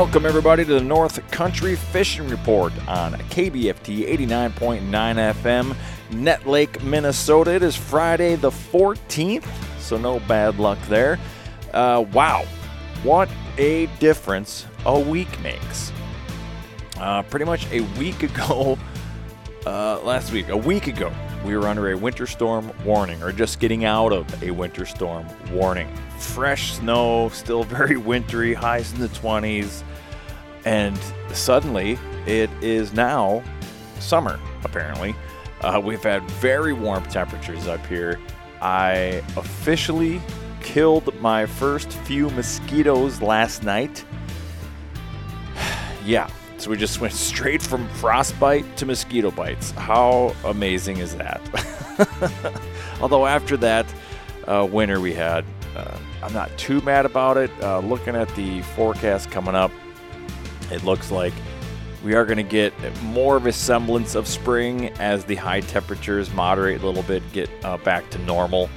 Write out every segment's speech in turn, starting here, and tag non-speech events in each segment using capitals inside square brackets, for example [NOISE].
Welcome, everybody, to the North Country Fishing Report on KBFT 89.9 FM, Nett Lake, Minnesota. It is Friday the 14th, so no bad luck there. Uh, wow, what a difference a week makes. Uh, pretty much a week ago, [LAUGHS] uh, last week, a week ago, we were under a winter storm warning, or just getting out of a winter storm warning. Fresh snow, still [LAUGHS] very wintry, highs in the 20s, and suddenly it is now summer, apparently. Uh, we've had very warm temperatures up here. I officially killed my first few mosquitoes last night. [SIGHS] yeah, so we just [LAUGHS] went straight from frostbite to mosquito bites. How amazing is that? [LAUGHS] Although after that uh, winter we had, uh, I'm not too mad about it. Uh, looking at the forecast coming up, it looks like we are going to get more of a semblance of spring as the high temperatures moderate a little bit, get uh, back to normal.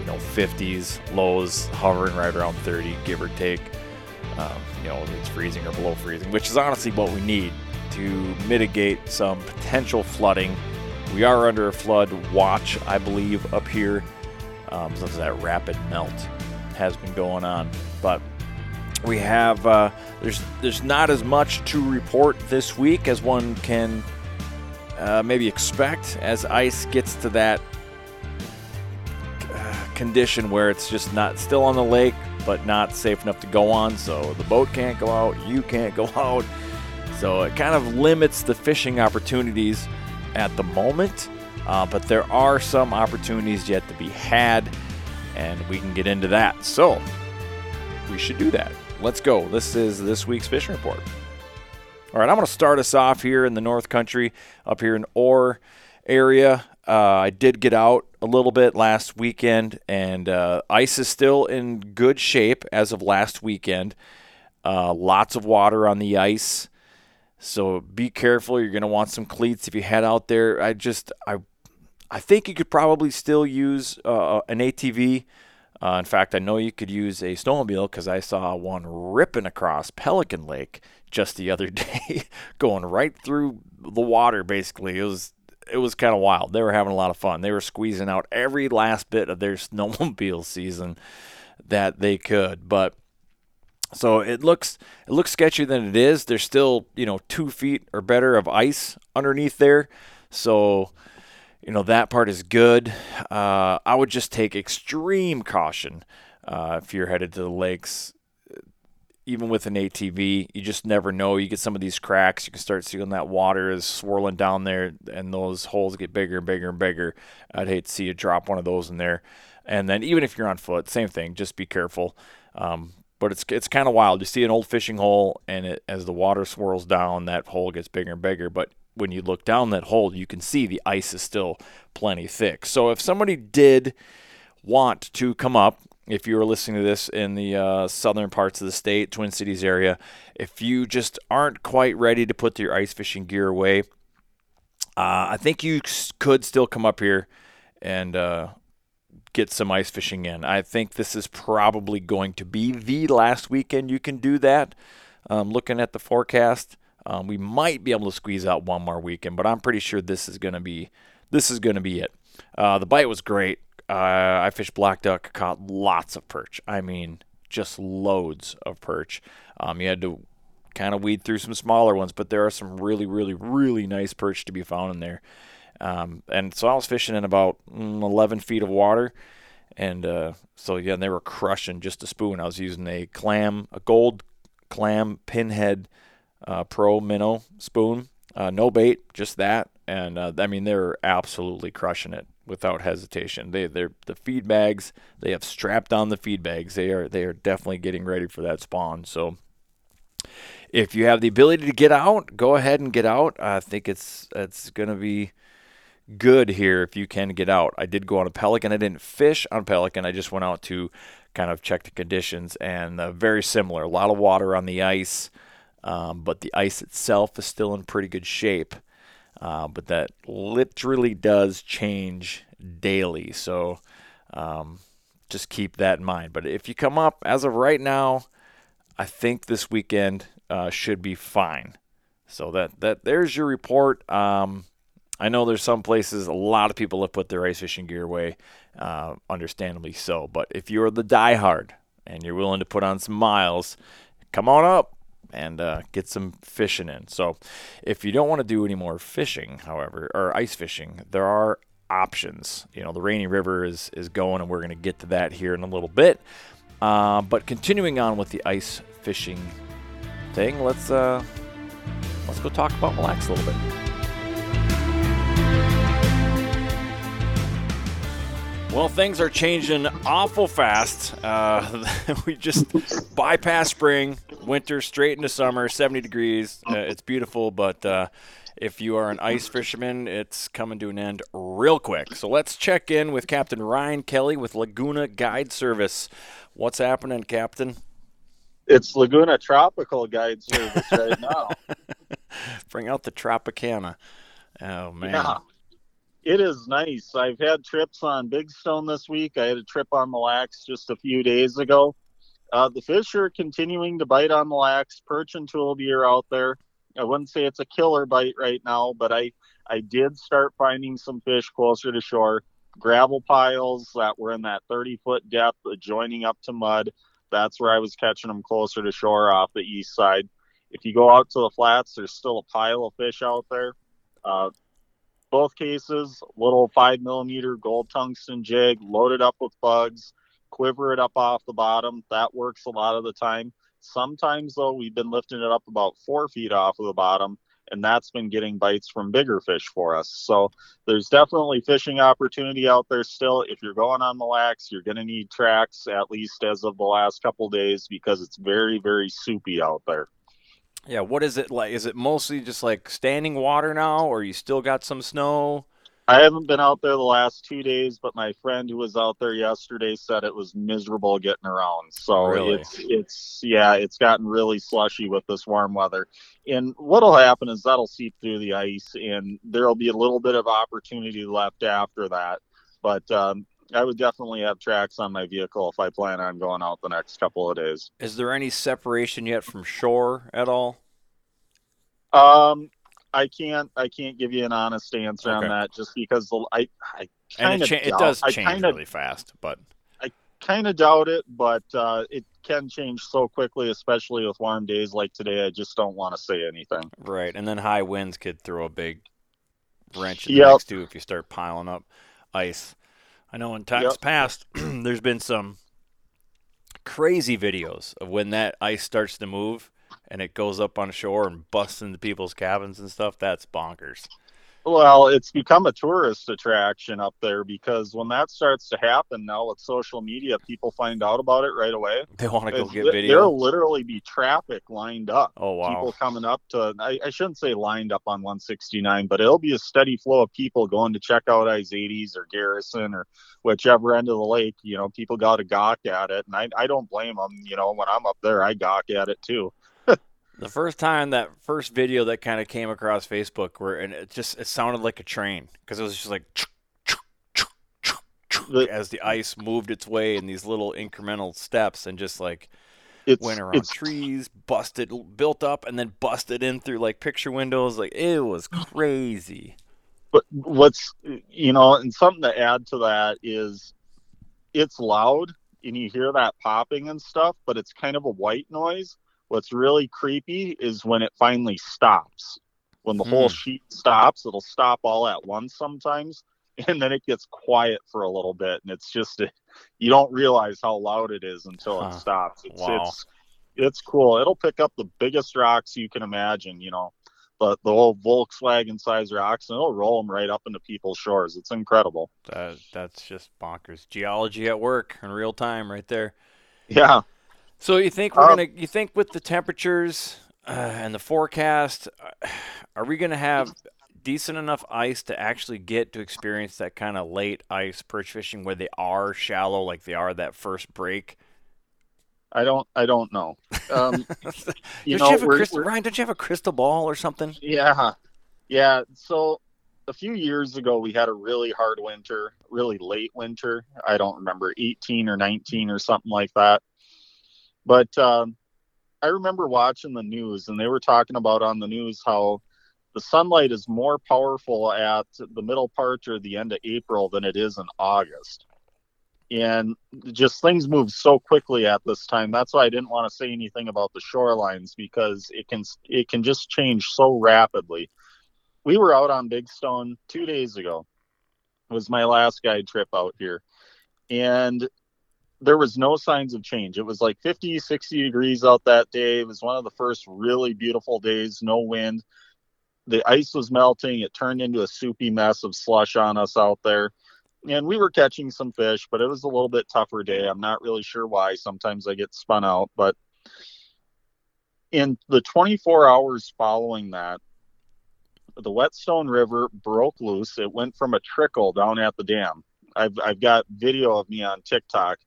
You know, 50s, lows hovering right around 30, give or take um, you know, it's freezing or below freezing, which is honestly what we need to mitigate some potential flooding. We are under a flood watch, I believe, up here. Um, since that rapid melt has been going on, but we have uh, there's there's not as much to report this week as one can uh, maybe expect as ice gets to that uh, condition where it's just not still on the lake but not safe enough to go on. So the boat can't go out, you can't [LAUGHS] go out. So it kind of limits the fishing opportunities at the moment. Uh, but there are some opportunities yet to be had, and we can get into that. So we should do that. Let's go. This is this week's fishing report. All right, I'm going to start us off here in the North Country, up here in Orr area. Uh, I did get out a little bit last weekend, and uh, ice is still in good shape as of last weekend. Uh, lots of water on the ice, so be careful. You're going to want some cleats if you head out there. I just I I think you could probably still use uh, an ATV. Uh, in fact, I know you could use a snowmobile because I saw one ripping across Pelican Lake just the other [LAUGHS] day, going right through the water. Basically, it was it was kind of wild. They were having a lot of fun. They were squeezing out every last bit of their [LAUGHS] snowmobile season that they could. But so it looks it looks sketchier than it is. There's still you know two feet or better of ice underneath there, so you know that part is good. Uh, I would just take extreme caution uh, if you're headed to the lakes even with an ATV, you just never know. You get some of these cracks, you can start seeing that water is swirling down there, and those holes get bigger and bigger and bigger. I'd hate to see you drop one of those in there. And then even if you're on foot, same thing. Just be careful. Um, but it's it's kind of wild. You see an old fishing hole, and it, as the water swirls down, that hole gets bigger and bigger. But when you look down that hole, you can see the ice is still plenty thick. So if somebody did want to come up if you are listening to this in the uh, southern parts of the state, Twin Cities area, if you just aren't quite ready to put your ice fishing gear away, uh, I think you could still come up here and uh, get some ice fishing in. I think this is probably going to be the last weekend you can do that. Um, looking at the forecast, um, we might be able to squeeze out one more weekend, but I'm pretty sure this is to be this is to be it. Uh, the bite was great. Uh, I fished black duck, caught lots of perch. I mean, just loads of perch. Um, you had to kind of weed through some smaller ones, but there are some really, really, really nice perch to be found in there. Um, and so I was fishing in about mm, 11 feet of water. And uh, so, yeah, they were crushing just a spoon. I was using a clam, a gold clam pinhead uh, pro minnow spoon. Uh, no bait, just that. And uh, I mean, they're absolutely crushing it without hesitation. They they're the feed bags. They have strapped on the feed bags. They are they are definitely getting ready for that spawn. So if you have the ability to get out, go ahead and get out. I think it's it's to be good here if you can get out. I did go on a pelican. I didn't fish on pelican. I just went out to kind of check the conditions and uh, very similar. A lot of water on the ice, um, but the ice itself is still in pretty good shape. Uh, but that literally does change daily. So um, just keep that in mind. But if you come up, as of right now, I think this weekend uh, should be fine. So that that there's your report. Um, I know there's some places a lot of people have put their ice fishing gear away, uh, understandably so. But if you're the diehard and you're willing to put on some miles, come on up and uh, get some fishing in. So, if you don't want to do any more fishing, however, or ice fishing, there are options. You know, the Rainy River is is going, and we're going to get to that here in a little bit. Uh, but continuing on with the ice fishing thing, let's uh, let's go talk about Mille Lacs a little bit. Well, things are changing awful fast. Uh, [LAUGHS] we just bypass spring, winter, straight into summer, 70 degrees. Uh, it's beautiful, but uh, if you are an ice fisherman, it's coming to an end real quick. So let's check in with Captain Ryan Kelly with Lagoona Guide Service. What's happening, Captain? It's Lagoona Tropical Guide Service right now. [LAUGHS] Bring out the Tropicana. Oh, man. Yeah it is nice. I've had trips on Big Stone this week. I had a trip on Mille Lacs just a few days ago. Uh, the fish are continuing to bite on Mille Lacs. Perch and tullibee are out there. I wouldn't say it's a killer bite right now, but I I did start finding some fish closer to shore. Gravel piles that were in that 30 foot depth, adjoining up to mud. That's where I was catching them closer to shore off the east side. If you go out to the flats, there's still a pile of fish out there. Uh, both cases, little five millimeter gold tungsten jig loaded up with bugs, quiver it up off the bottom. That works a lot of the time. Sometimes, though, we've been lifting it up about four feet off of the bottom, and that's been getting bites from bigger fish for us. So there's definitely fishing opportunity out there still. If you're going on Mille Lacs, you're going to need tracks at least as of the last couple days because it's very, very soupy out there. Yeah, what is it like? Is it mostly just like standing water now, or you still got some snow? I haven't been out there the last two days, but my friend who was out there yesterday said it was miserable getting around. So really? it's it's yeah, it's gotten really slushy with this warm weather. And what'll happen is that'll seep through the ice, and there'll be a little bit of opportunity left after that. But um, I would definitely have tracks on my vehicle if I plan on going out the next couple of days. Is there any separation yet from shore at all? Um, I can't. I can't give you an honest answer okay. on that, just because the, I, I kind of it, cha- it, does change kinda, really fast, but I kind of doubt it. But uh, it can change so quickly, especially with warm days like today. I just don't want to say anything. Right, and then high winds could throw a big wrench in the yep. mix too if you start piling up ice. I know in times yep. past [CLEARS THROAT] there's been some crazy videos of when that ice starts to move and it goes up on shore and busts into people's cabins and stuff. That's bonkers. Well, it's become a tourist attraction up there because when that starts to happen now with social media, people find out about it right away. They want to go get video. There'll literally be traffic lined up. Oh wow! People coming up to I, I shouldn't say lined up on 169, but it'll be a steady flow of people going to check out Izatys or Garrison or whichever end of the lake. You know, people got to gawk at it, and I I don't blame them. You know, when I'm up there, I gawk at it too. The first time that first video that kind of came across Facebook, where and it just it sounded like a train because it was just like as the ice moved its way in these little incremental steps and just like it's, went around it's, trees, busted, built up, and then busted in through like picture windows. Like it was crazy. But what's you know, and something to add to that is it's loud and you hear that popping and stuff, but it's kind of a white noise. What's really creepy is when it finally stops. When the mm. whole hmm. sheet stops, it'll stop all at once sometimes, [LAUGHS] and then it gets quiet for a little bit, and it's just [LAUGHS] you don't realize how loud it is until huh. it stops. It's, wow. it's it's cool. It'll pick up the biggest rocks you can imagine. You know, the the old Volkswagen size rocks, and it'll roll them right up into people's shores. It's incredible. That that's just bonkers. Geology at work in real time, right there. Yeah. So you think we're um, gonna? You think with the temperatures uh, and the forecast, uh, are we gonna have decent enough ice to actually get to experience that kind of late ice perch fishing where they are shallow, like they are that first break? I don't. I don't know. Um, [LAUGHS] you know, you we're, crystal, we're, Ryan, don't you have a crystal ball or something? Yeah, yeah. So a few years ago, we had a really hard winter, really late winter. I don't remember, 18 or 19 or something like that. But um, I remember watching the news and they were talking about on the news how the sunlight is more powerful at the middle part or the end of April than it is in August. And just things move so quickly at this time. That's why I didn't want to say anything about the shorelines because it can it can just change so rapidly. We were out on Big Stone two days ago. It was my last guide trip out here. And there was no signs of change. It was like 50, 60 degrees out that day. It was one of the first really beautiful days, no wind. The ice was melting. It turned into a soupy mess of slush on us out there. And we were catching some fish, but it was a little bit tougher day. I'm not really sure why. Sometimes I get spun out, but in the 24 hours following that, the Whetstone River broke loose. It went from a trickle down at the dam. I've I've got video of me on TikTok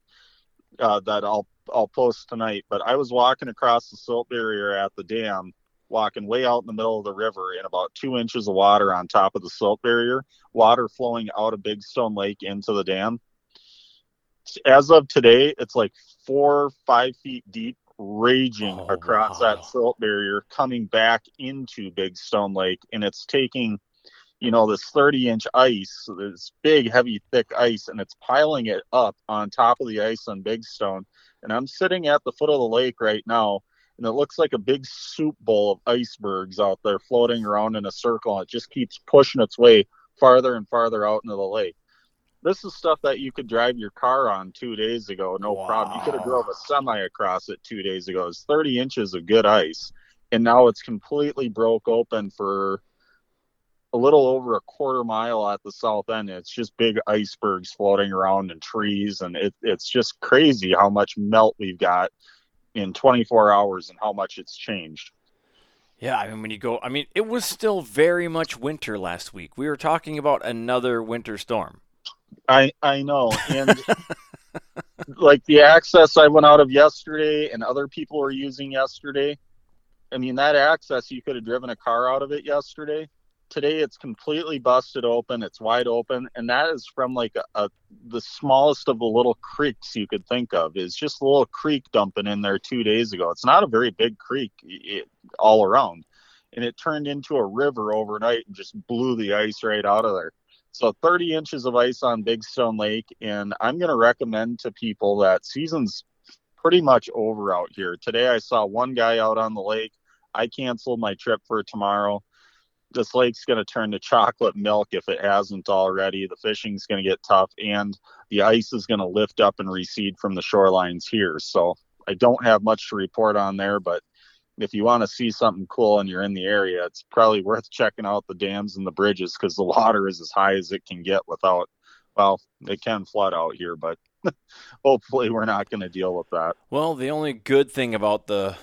uh, that I'll I'll post tonight. But I was walking across the silt barrier at the dam, walking way out in the middle of the river in about two inches of water on top of the silt barrier, water flowing out of Big Stone Lake into the dam. As of today, it's like four, five feet deep, raging Oh, across wow. that silt barrier, coming back into Big Stone Lake, and it's taking you know, this 30 inch ice, this big, heavy, thick ice, and it's piling it up on top of the ice on Big Stone. And I'm sitting at the foot of the lake right now, and it looks like a big soup bowl of icebergs out there floating around in a circle. And it just keeps pushing its way farther and farther out into the lake. This is stuff that you could drive your car on two days ago, no problem. You could have drove a semi across it two days ago. It's 30 inches of good ice, and now it's completely broke open for a little over a quarter mile at the south end. It's just big icebergs floating around and trees, and it, it's just crazy how much melt we've got in 24 hours and how much it's changed. Yeah, I mean, when you go, I mean, it was still very much winter last week. We were talking about another winter storm. I I know, and [LAUGHS] like the access I went out of yesterday, and other people were using yesterday. I mean, that access you could have driven a car out of it yesterday. Today it's completely busted open. It's wide open, and that is from like a, a the smallest of the little creeks you could think of. Is just a little creek dumping in there two days ago. It's not a very big creek it, all around, and it turned into a river overnight and just blew the ice right out of there. So 30 inches of ice on Big Stone Lake, and I'm going to recommend to people that season's pretty much over out here. Today I saw one guy out on the lake. I canceled my trip for tomorrow. This lake's going to turn to chocolate milk if it hasn't already. The fishing's going to get tough, and the ice is going to lift up and recede from the shorelines here. So I don't have much to report on there, but if you want to see something cool and you're in the area, it's probably worth checking out the dams and the bridges because the [LAUGHS] water is as high as it can get without. Well, it can flood out here, but [LAUGHS] hopefully we're not going to deal with that. Well, the only good thing about the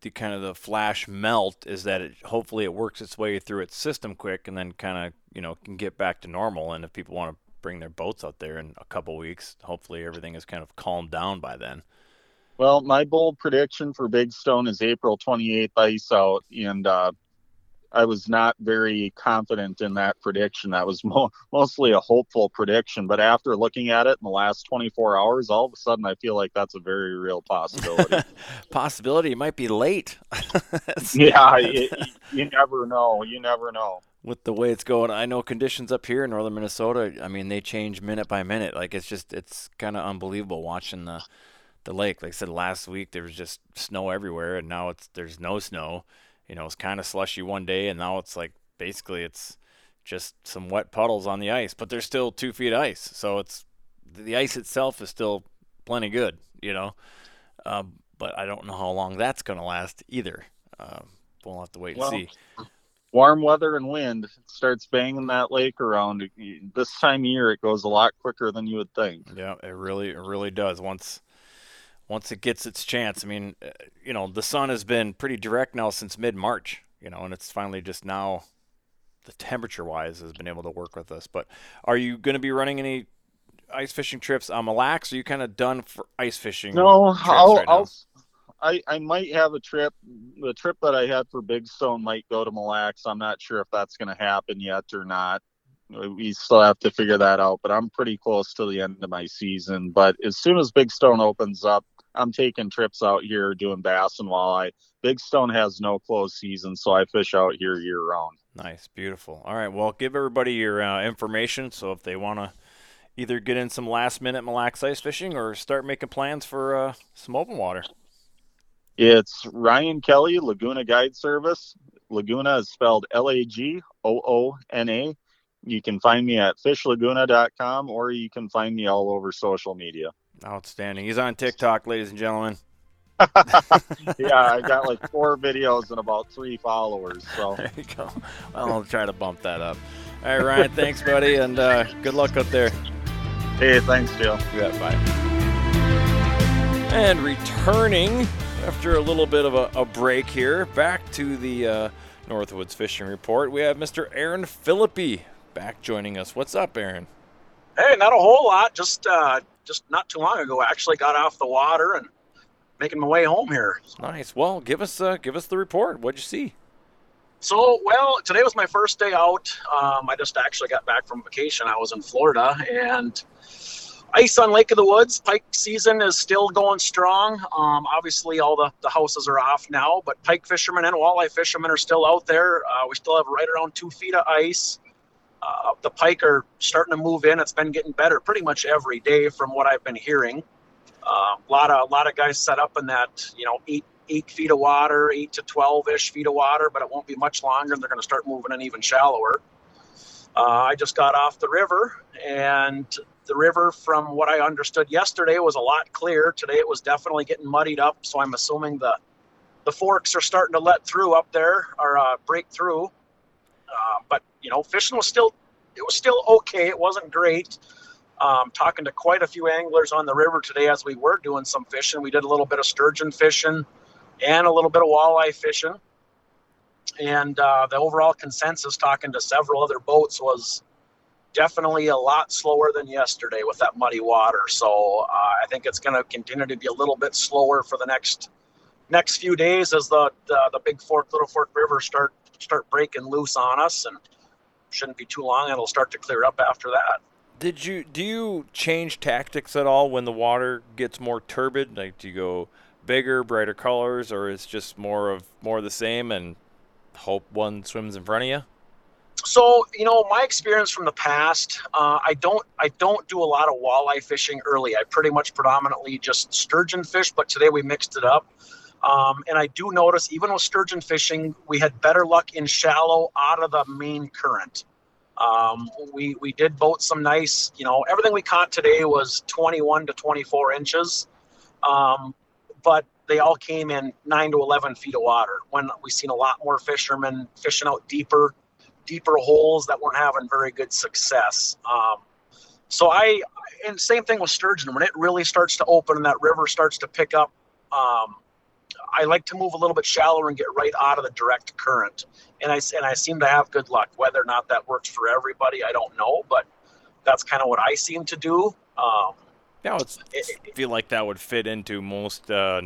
the kind of the flash melt is that it hopefully it works its way through its system quick and then kind of you know can get back to normal. And if people want to bring their boats out there in a couple weeks, hopefully everything is kind of calmed down by then. Well, my bold prediction for Big Stone is April 28th ice out, and uh, I was not very confident in that prediction. That was [LAUGHS] mo- mostly a hopeful prediction, but after looking at it in the last 24 hours, all of a sudden I feel like that's a very real possibility. [LAUGHS] Possibility might be late. [LAUGHS] Yeah, it, you never know. You never know. with the way it's going. I know conditions up here in northern Minnesota. I mean, they change minute by minute. Like it's just it's kind of unbelievable watching the the lake. Like I said last week, there was just snow everywhere, and now it's there's no snow. You know, it's kind of slushy one day, and now it's like basically it's just some wet puddles on the ice. But there's still two feet of ice, so it's the ice itself is still plenty good. You know, um, but I don't know how long that's going to last either. Um, we'll have to wait and Well, see. Warm weather and wind starts banging that lake around. This time of year, it goes a lot quicker than you would think. Yeah, it really, it really does. Once, once it gets its chance. I mean, uh, you know, the sun has been pretty direct now since mid March. You know, and it's finally just now, the temperature wise has been able to work with us. But are you going to be running any ice fishing trips on Mille Lacs? Are you kind of done for ice fishing? No, I'll, right? I'll, I, I might have a trip. The trip that I had for Big Stone might go to Mille Lacs. I'm not sure if that's going to happen yet or not. We still have to figure that out, but I'm pretty close to the end of my season. But as soon as Big Stone opens up, I'm taking trips out here doing bass and walleye. Big Stone has no closed season, so I fish out here year round. Nice, beautiful. All right, well, give everybody your uh, information so if they want to either get in some last minute Mille Lacs ice fishing or start making plans for uh, some open water. It's Ryan Kelly, Lagoona Guide Service. Lagoona is spelled L A G O O N A. You can find me at fishlagoona.com or you can find me all over social media. Outstanding. He's on TikTok, ladies and gentlemen. [LAUGHS] yeah, I got like four videos and about three followers. So [LAUGHS] there you go. Well, I'll try to bump that up. All right, Ryan. thanks, buddy, and uh, good luck up there. Hey, thanks, Joe. Yeah, bye. And returning after a little bit of a, a break here, back to the uh, Northwoods Fishing Report, we have Mr. Aaron Philippi back joining us. What's up, Aaron? Hey, not a whole lot. Just uh, just not too long ago, I actually got off the water and making my way home here. Nice. Well, give us uh, give us the report. What'd you see? So, well, today was my first day out. Um, I just actually got back from vacation. I was in Florida, and ice on Lake of the Woods. Pike season is still going strong. Um, obviously, all the, the houses are off now, but pike fishermen and walleye fishermen are still out there. Uh, we still have right around two feet of ice. Uh, the pike are starting to move in. It's been getting better pretty much every day from what I've been hearing. Uh, a lot of a lot of guys set up in that you know eight eight feet of water, eight to twelve ish feet of water, but it won't be much longer. and They're going to start moving in even shallower. Uh, I just got off the river, and the river, from what I understood yesterday, was a lot clearer. Today it was definitely getting muddied up, so I'm assuming the the forks are starting to let through up there or uh, break through. Uh, but you know, fishing was still it was still okay. It wasn't great. Um, talking to quite a few anglers on the river today as we were doing some fishing. We did a little bit of sturgeon fishing and a little bit of walleye fishing. And uh, the overall consensus, talking to several other boats, was definitely a lot slower than yesterday with that muddy water. So uh, I think it's going to continue to be a little bit slower for the next next few days as the, the the Big Fork, Little Fork River start start breaking loose on us, and shouldn't be too long. It'll start to clear up after that. Did you do you change tactics at all when the water gets more turbid? Like, do you go bigger, brighter colors, or is just more of more of the same and hope one swims in front of you? So you know, my experience from the past, uh, I don't I don't do a lot of walleye fishing early. I pretty much predominantly just sturgeon fish, but today we mixed it up. Um, and I do notice, even with sturgeon fishing, we had better luck in shallow out of the main current. Um, we we did boat some nice, you know, everything we caught today was 21 to 24 inches, um, but they all came in nine to 11 feet of water. When we seen a lot more fishermen fishing out deeper, deeper holes that weren't having very good success. Um, so I, and same thing with sturgeon. When it really starts to open and that river starts to pick up, um, I like to move a little bit shallower and get right out of the direct current. And I and I seem to have good luck. Whether or not that works for everybody, I don't know, but that's kind of what I seem to do. Um, yeah, I feel like that would fit into most uh,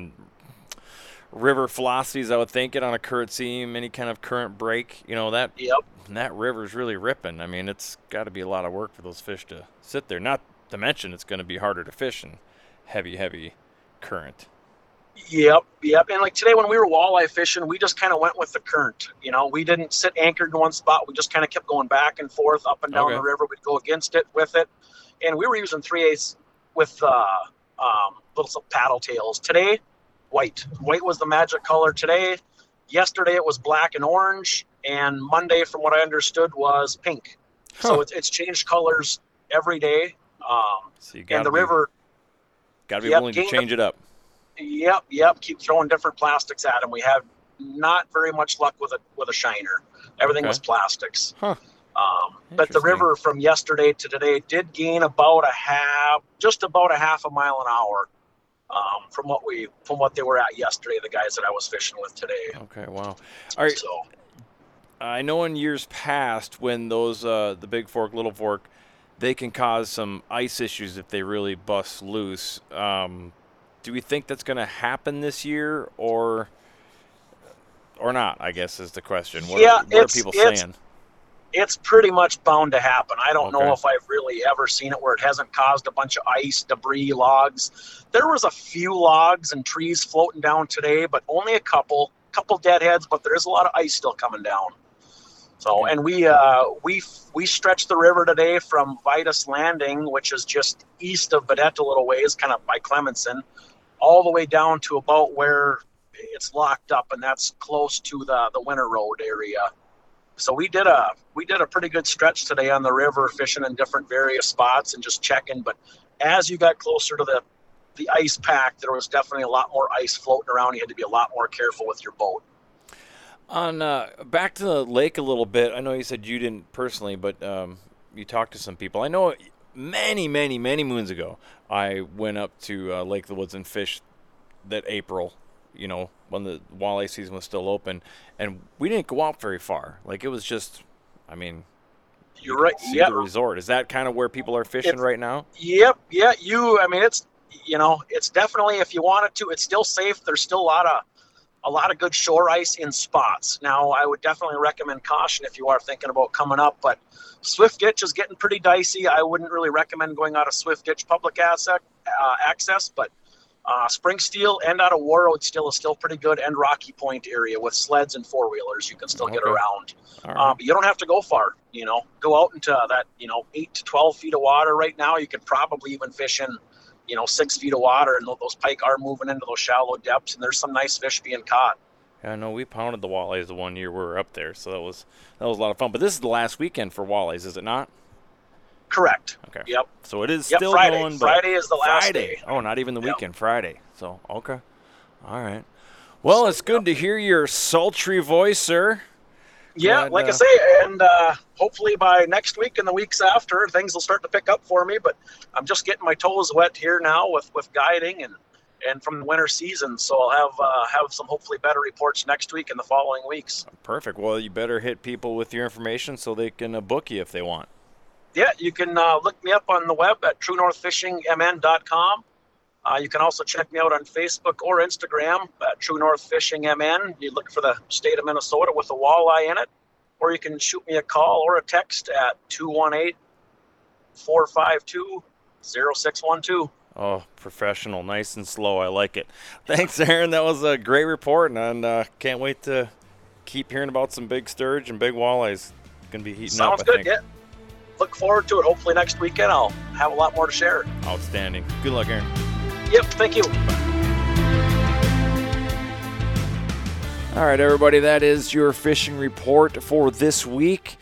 river philosophies. I would think it on a current seam, any kind of current break. You know that. Yep. That river's really ripping. I mean, it's got to be a lot of work for those fish to sit there. Not to mention, it's going to be harder to fish in heavy, heavy current. Yep, yep. And like today when we were walleye fishing, we just kind of went with the current. You know, we didn't sit anchored in one spot. We just kind of kept going back and forth, up and down okay. the river. We'd go against it, with it, and we were using three eighths with uh, um, little paddle tails. Today, white. White was the magic color today. Yesterday it was black and orange, and Monday, from what I understood, was pink. Huh. So it's, it's changed colors every day. Um, so and the be, river. Got to be yep, willing to change it up. Yep, yep. Keep throwing different plastics at them. We had not very much luck with a with a shiner. Everything okay. was plastics. Huh. Um, but the river from yesterday to today did gain about a half, just about a half a mile an hour um, from what we from what they were at yesterday. The guys that I was fishing with today. Okay, wow. All right. So, I know in years past when those uh, the big fork, little fork, they can cause some ice issues if they really bust loose. Um, do we think that's going to happen this year or or not? I guess is the question. What, yeah, are, what are people saying? it's pretty much bound to happen. I don't Okay. know if I've really ever seen it where it hasn't caused a bunch of ice, debris, logs. There was a few logs and trees floating down today, but only a couple, couple deadheads. But there is a lot of ice still coming down. So, and we uh, we we stretched the river today from Vitus Landing, which is just east of Baudette a little ways, kind of by Clementson, all the way down to about where it's locked up, and that's close to the the Winter Road area. So we did a we did a pretty good stretch today on the river, fishing in different various spots and just checking. But as you got closer to the the ice pack, there was definitely a lot more ice floating around. You had to be a lot more careful with your boat. On uh, back to the lake a little bit. I know you said you didn't personally, but um, you talked to some people. I know many, many, many moons ago, I went up to uh, Lake of the Woods and fished that April. You know, when the walleye season was still open, and we didn't go out very far. Like it was just, I mean, You're right. see Yep. the resort. Is that kind of where people are fishing It's- right now? Yep. Yeah. You. I mean, it's you know, it's definitely if you wanted to, it's still safe. There's still a lot of a lot of good shore ice in spots. Now, I would definitely recommend caution if you are thinking about coming up, but Swift Ditch is getting pretty dicey. I wouldn't really recommend going out of Swift Ditch public asset, uh, access, but uh, Springsteel and out of Warroad still is still pretty good, and Rocky Point area with sleds and four wheelers, you can still get around. Right. Um, but you don't have to go far. You know, go out into that you know eight to twelve feet of water. Right now, you could probably even fish in you know six feet of water, and those pike are moving into those shallow depths, and there's some nice fish being caught. Yeah, I know we pounded the walleyes the one year we were up there, so that was that was a lot of fun. But this is the last weekend for walleyes, is it not? Correct. Okay. Yep. So it is Yep. still Friday. going. But Friday is the last Friday. day. Oh, not even the Yep. weekend. Friday. So okay. All right. Well, it's good to hear your sultry voice, sir. Yeah, like uh, I say, and uh, hopefully by next week and the weeks after, things will start to pick up for me. But I'm just getting my toes wet here now with, with guiding and, and from the winter season. So I'll have uh, have some hopefully better reports next week and the following weeks. Perfect. Well, you better hit people with your information so they can uh, book you if they want. Yeah, you can uh, look me up on the web at truenorthfishingmn.com. Uh, you can also check me out on Facebook or Instagram at True North Fishing MN. You look for the state of Minnesota with a walleye in it, or you can shoot me a call or a text at 218 452 0612. Oh, professional, nice and slow. I like it. Thanks, Aaron. That was a great report, and uh, can't wait to keep hearing about some big sturge and big walleyes. Going to be heating Sounds up. I good. Yeah. Look forward to it. Hopefully next weekend I'll have a lot more to share. Outstanding. Good luck, Aaron. Yep. Thank you. All right, everybody, that is your fishing report for this week.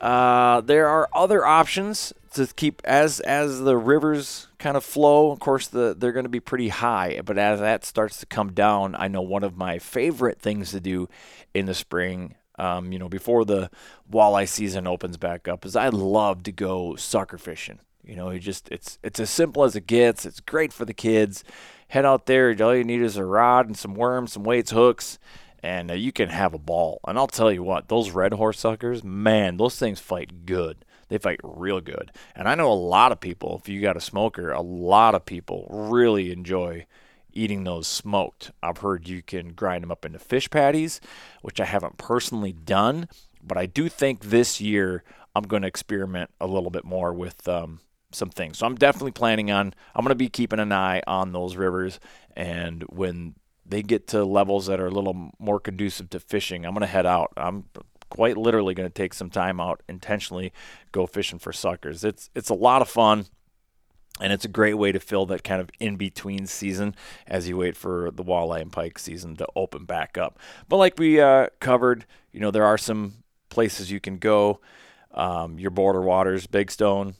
Uh, there are other options to keep as as the rivers kind of flow. Of course, the, they're going to be pretty high, but as that starts to come down, I know one of my favorite things to do in the spring. Um, you know, before the walleye season opens back up, is I love to go sucker fishing. You know, you just it's it's as simple as it gets. It's great for the kids. Head out there. All you need is a rod and some worms, some weights, hooks, and uh, you can have a ball. And I'll tell you what, those red horse suckers, man, those things fight good. They fight real good. And I know a lot of people, if you got a smoker, a lot of people really enjoy eating those smoked. I've heard you can grind them up into fish patties, which I haven't personally done, but I do think this year I'm going to experiment a little bit more with um, some things. So I'm definitely planning on, I'm going to be keeping an eye on those rivers. And when they get to levels that are a little more conducive to fishing, I'm going to head out. I'm quite literally going to take some time out intentionally go fishing for suckers. It's it's a lot of fun and it's a great way to fill that kind of in between season as you wait for the walleye and pike season to open back up. But like we uh, covered, you know, there are some places you can go. Um, your border waters, Big Stone,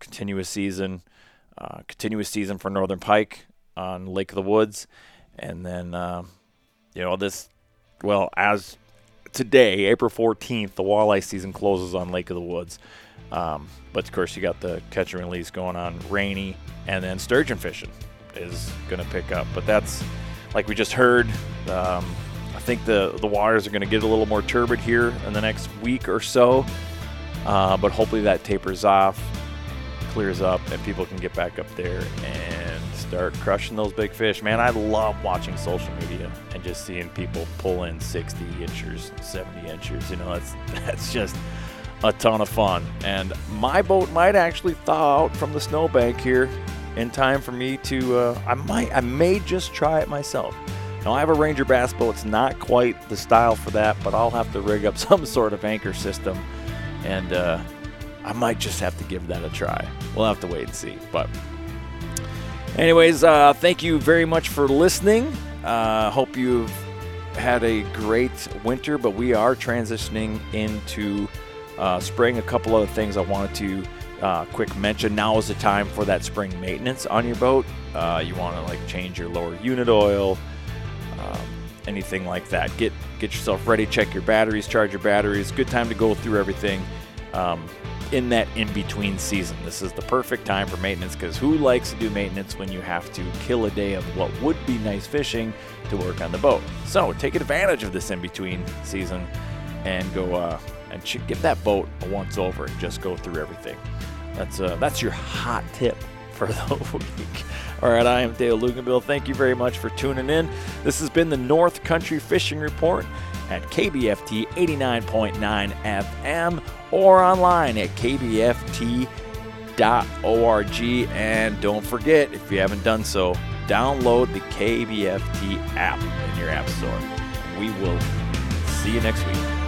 continuous season, uh, continuous season for northern pike on Lake of the Woods, and then uh, you know all this. Well, as today, April 14th, the walleye season closes on Lake of the Woods. Um, but of course, you got the catch and release going on, rainy, and then sturgeon fishing is going to pick up. But that's like we just heard. Um, I think the the waters are going to get a little more turbid here in the next week or so. Uh, but hopefully that tapers off, clears up, and people can get back up there and start crushing those big fish. Man, I love watching social media and just seeing people pull in 60 inches, 70 inches. You know, that's [LAUGHS] that's just a ton of fun. And my boat might actually thaw out from the snowbank here in time for me to. Uh, I might, I may just try it myself. Now I have a Ranger bass boat. It's not quite the style for that, but I'll have to rig up [LAUGHS] some sort of anchor system, and uh, I might just have to give that a try. We'll have to wait and see. But, anyways, uh, thank you very much for listening. Uh, hope you've had a great winter, but we are transitioning into uh, spring. A couple other things I wanted to uh, quick mention. Now is the time for that spring maintenance on your boat. Uh, you want to like change your lower unit oil, um, anything like that. Get get yourself ready. Check your batteries. Charge your batteries. Good time to go through everything. Um, in that in between season. This is the perfect time for maintenance because who likes to do maintenance when you have to kill a day of what would be nice fishing to work on the boat? So take advantage of this in between season and go uh, and get that boat a once over and just go through everything. That's uh, that's your hot tip for [LAUGHS] the week. All right, I am Dale Luganbill. Thank you very much for tuning in. This has been the North Country Fishing Report at KBFT 89.9 FM or online at kbft.org. And don't forget, if you haven't done so, download the KBFT app in your app store. We will see you next week.